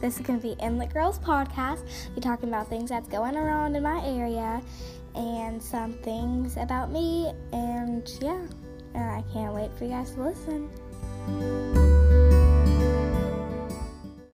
This is going to be Inlet Girls Podcast. We're talking about things that's going around in my area and some things about me. And yeah, I can't wait for you guys to listen.